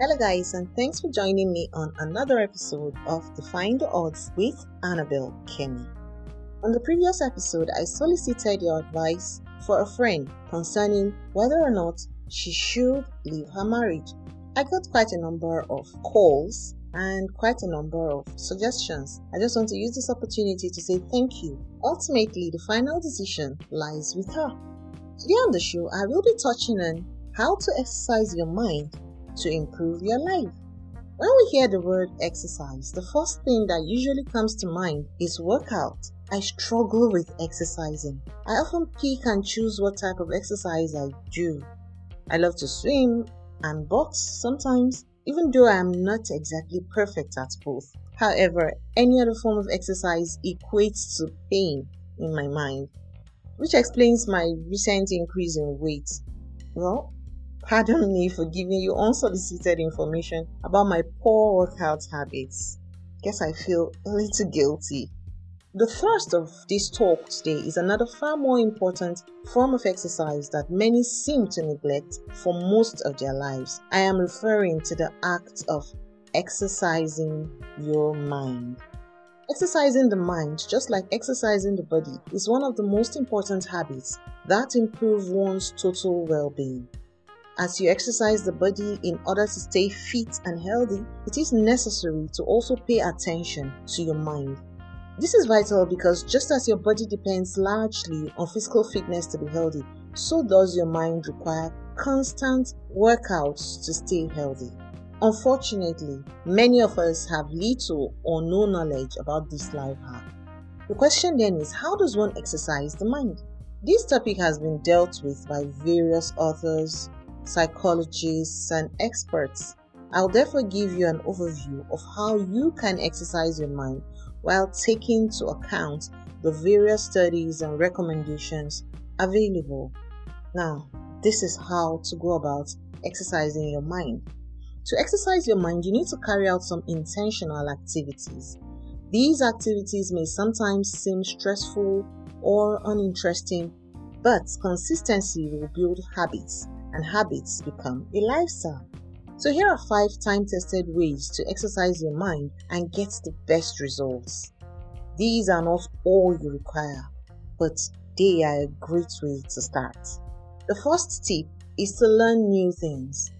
Hello, guys, and thanks for joining me on another episode of Defying the Odds with Annabelle Kemi. On the previous episode, I solicited your advice for a friend concerning whether or not she should leave her marriage. I got quite a number of calls and quite a number of suggestions. I just want to use this opportunity to say thank you. Ultimately, the final decision lies with her. Today on the show, I will be touching on how to exercise your mind to improve your life. When we hear the word exercise, the first thing that usually comes to mind is workout. I struggle with exercising. I often pick and choose what type of exercise I do. I love to swim and box sometimes, even though I am not exactly perfect at both. However, any other form of exercise equates to pain in my mind, which explains my recent increase in weight. Well, pardon me for giving you unsolicited information about my poor workout habits. Guess I feel a little guilty. The first of this talk today is another far more important form of exercise that many seem to neglect for most of their lives. I am referring to the act of exercising your mind. Exercising the mind, just like exercising the body, is one of the most important habits that improve one's total well being. As you exercise the body in order to stay fit and healthy, it is necessary to also pay attention to your mind. This is vital because just as your body depends largely on physical fitness to be healthy, so does your mind require constant workouts to stay healthy. Unfortunately, many of us have little or no knowledge about this life hack. The question then is how does one exercise the mind? This topic has been dealt with by various authors, psychologists, and experts. I'll therefore give you an overview of how you can exercise your mind while taking into account the various studies and recommendations available. Now, this is how to go about exercising your mind. To exercise your mind, you need to carry out some intentional activities. These activities may sometimes seem stressful or uninteresting, but consistency will build habits, and habits become a lifestyle. So, here are five time tested ways to exercise your mind and get the best results. These are not all you require, but they are a great way to start. The first tip is to learn new things.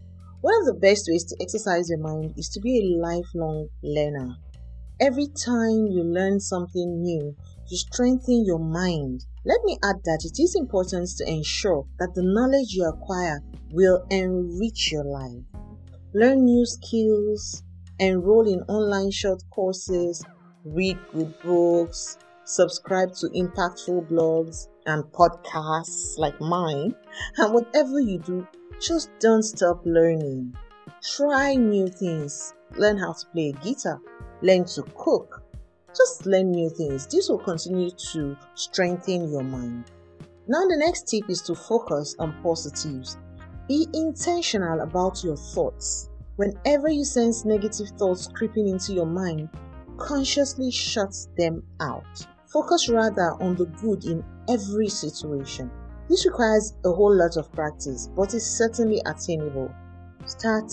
One of the best ways to exercise your mind is to be a lifelong learner. Every time you learn something new, you strengthen your mind. Let me add that it is important to ensure that the knowledge you acquire will enrich your life learn new skills, enroll in online short courses, read good books, subscribe to impactful blogs and podcasts like mine, and whatever you do, just don't stop learning. Try new things, learn how to play guitar, learn to cook. Just learn new things. This will continue to strengthen your mind. Now, the next tip is to focus on positives be intentional about your thoughts. Whenever you sense negative thoughts creeping into your mind, consciously shut them out. Focus rather on the good in every situation. This requires a whole lot of practice, but is certainly attainable. Start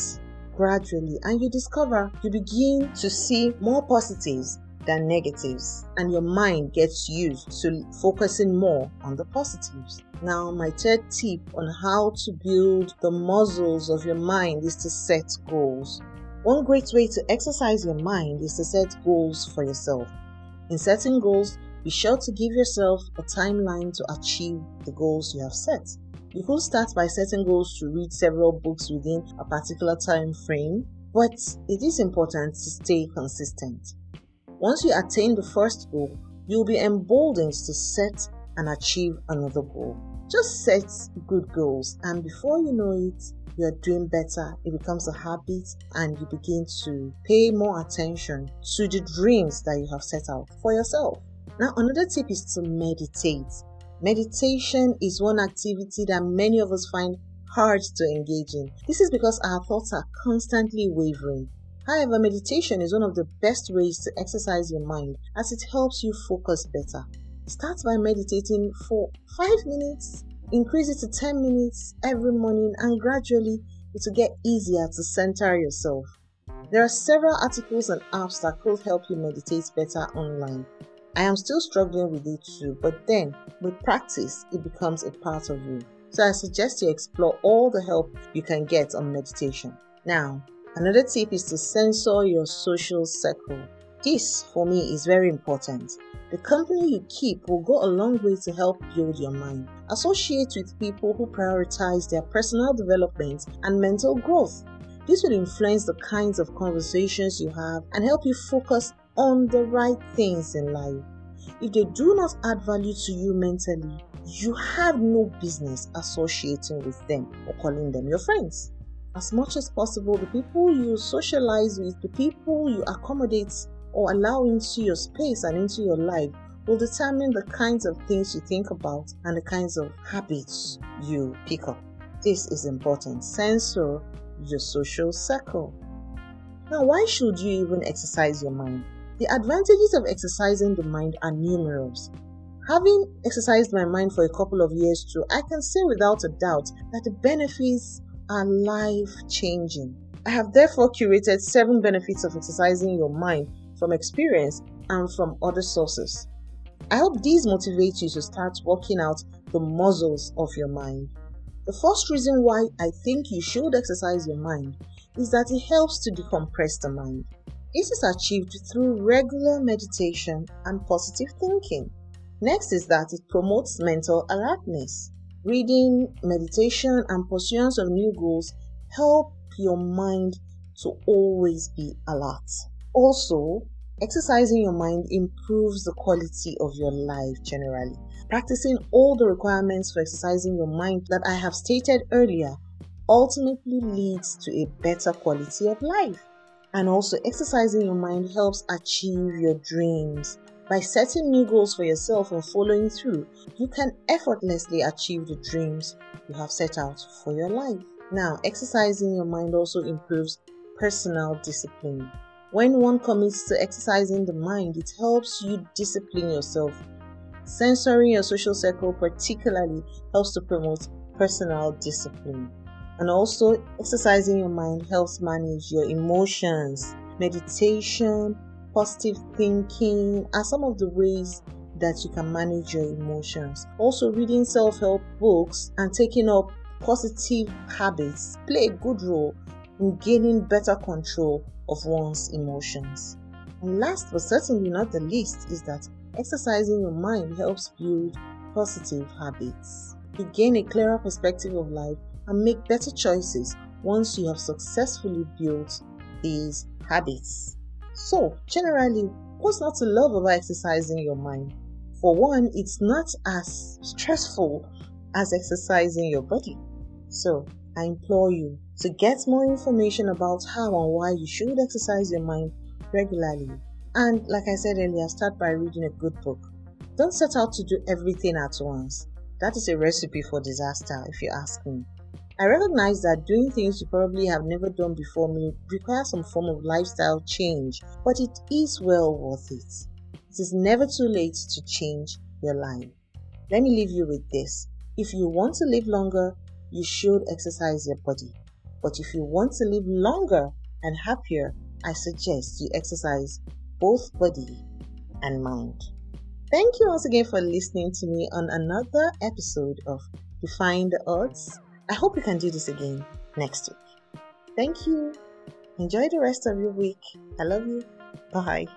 gradually, and you discover you begin to see more positives than negatives, and your mind gets used to focusing more on the positives. Now, my third tip on how to build the muscles of your mind is to set goals. One great way to exercise your mind is to set goals for yourself. In setting goals, be sure to give yourself a timeline to achieve the goals you have set. You could start by setting goals to read several books within a particular time frame, but it is important to stay consistent. Once you attain the first goal, you'll be emboldened to set and achieve another goal. Just set good goals, and before you know it, you're doing better. It becomes a habit, and you begin to pay more attention to the dreams that you have set out for yourself. Now, another tip is to meditate. Meditation is one activity that many of us find hard to engage in. This is because our thoughts are constantly wavering. However, meditation is one of the best ways to exercise your mind as it helps you focus better. Start by meditating for 5 minutes, increase it to 10 minutes every morning, and gradually it will get easier to center yourself. There are several articles and apps that could help you meditate better online. I am still struggling with it too, but then with practice, it becomes a part of you. So I suggest you explore all the help you can get on meditation. Now, another tip is to censor your social circle. This, for me, is very important. The company you keep will go a long way to help build your mind. Associate with people who prioritize their personal development and mental growth. This will influence the kinds of conversations you have and help you focus on the right things in life. If they do not add value to you mentally, you have no business associating with them or calling them your friends. As much as possible, the people you socialize with, the people you accommodate or allow into your space and into your life will determine the kinds of things you think about and the kinds of habits you pick up. This is important. Censor your social circle. Now, why should you even exercise your mind? The advantages of exercising the mind are numerous. Having exercised my mind for a couple of years too, I can say without a doubt that the benefits are life changing. I have therefore curated seven benefits of exercising your mind from experience and from other sources. I hope these motivate you to start working out the muscles of your mind. The first reason why I think you should exercise your mind is that it helps to decompress the mind. This is achieved through regular meditation and positive thinking. Next is that it promotes mental alertness. Reading, meditation, and pursuance of new goals help your mind to always be alert. Also, exercising your mind improves the quality of your life generally. Practicing all the requirements for exercising your mind that I have stated earlier ultimately leads to a better quality of life. And also, exercising your mind helps achieve your dreams. By setting new goals for yourself and following through, you can effortlessly achieve the dreams you have set out for your life. Now, exercising your mind also improves personal discipline. When one commits to exercising the mind, it helps you discipline yourself Censoring your social circle particularly helps to promote personal discipline. And also, exercising your mind helps manage your emotions. Meditation, positive thinking are some of the ways that you can manage your emotions. Also, reading self help books and taking up positive habits play a good role in gaining better control of one's emotions. And last but certainly not the least is that Exercising your mind helps build positive habits. You gain a clearer perspective of life and make better choices once you have successfully built these habits. So, generally, what's not to love about exercising your mind? For one, it's not as stressful as exercising your body. So, I implore you to get more information about how and why you should exercise your mind regularly and like I said earlier, start by reading a good book. Don't set out to do everything at once. That is a recipe for disaster, if you ask me. I recognize that doing things you probably have never done before may require some form of lifestyle change, but it is well worth it. It is never too late to change your life. Let me leave you with this. If you want to live longer, you should exercise your body. But if you want to live longer and happier, I suggest you exercise both body and mind. Thank you once again for listening to me on another episode of Defying the Odds. I hope we can do this again next week. Thank you. Enjoy the rest of your week. I love you. Bye.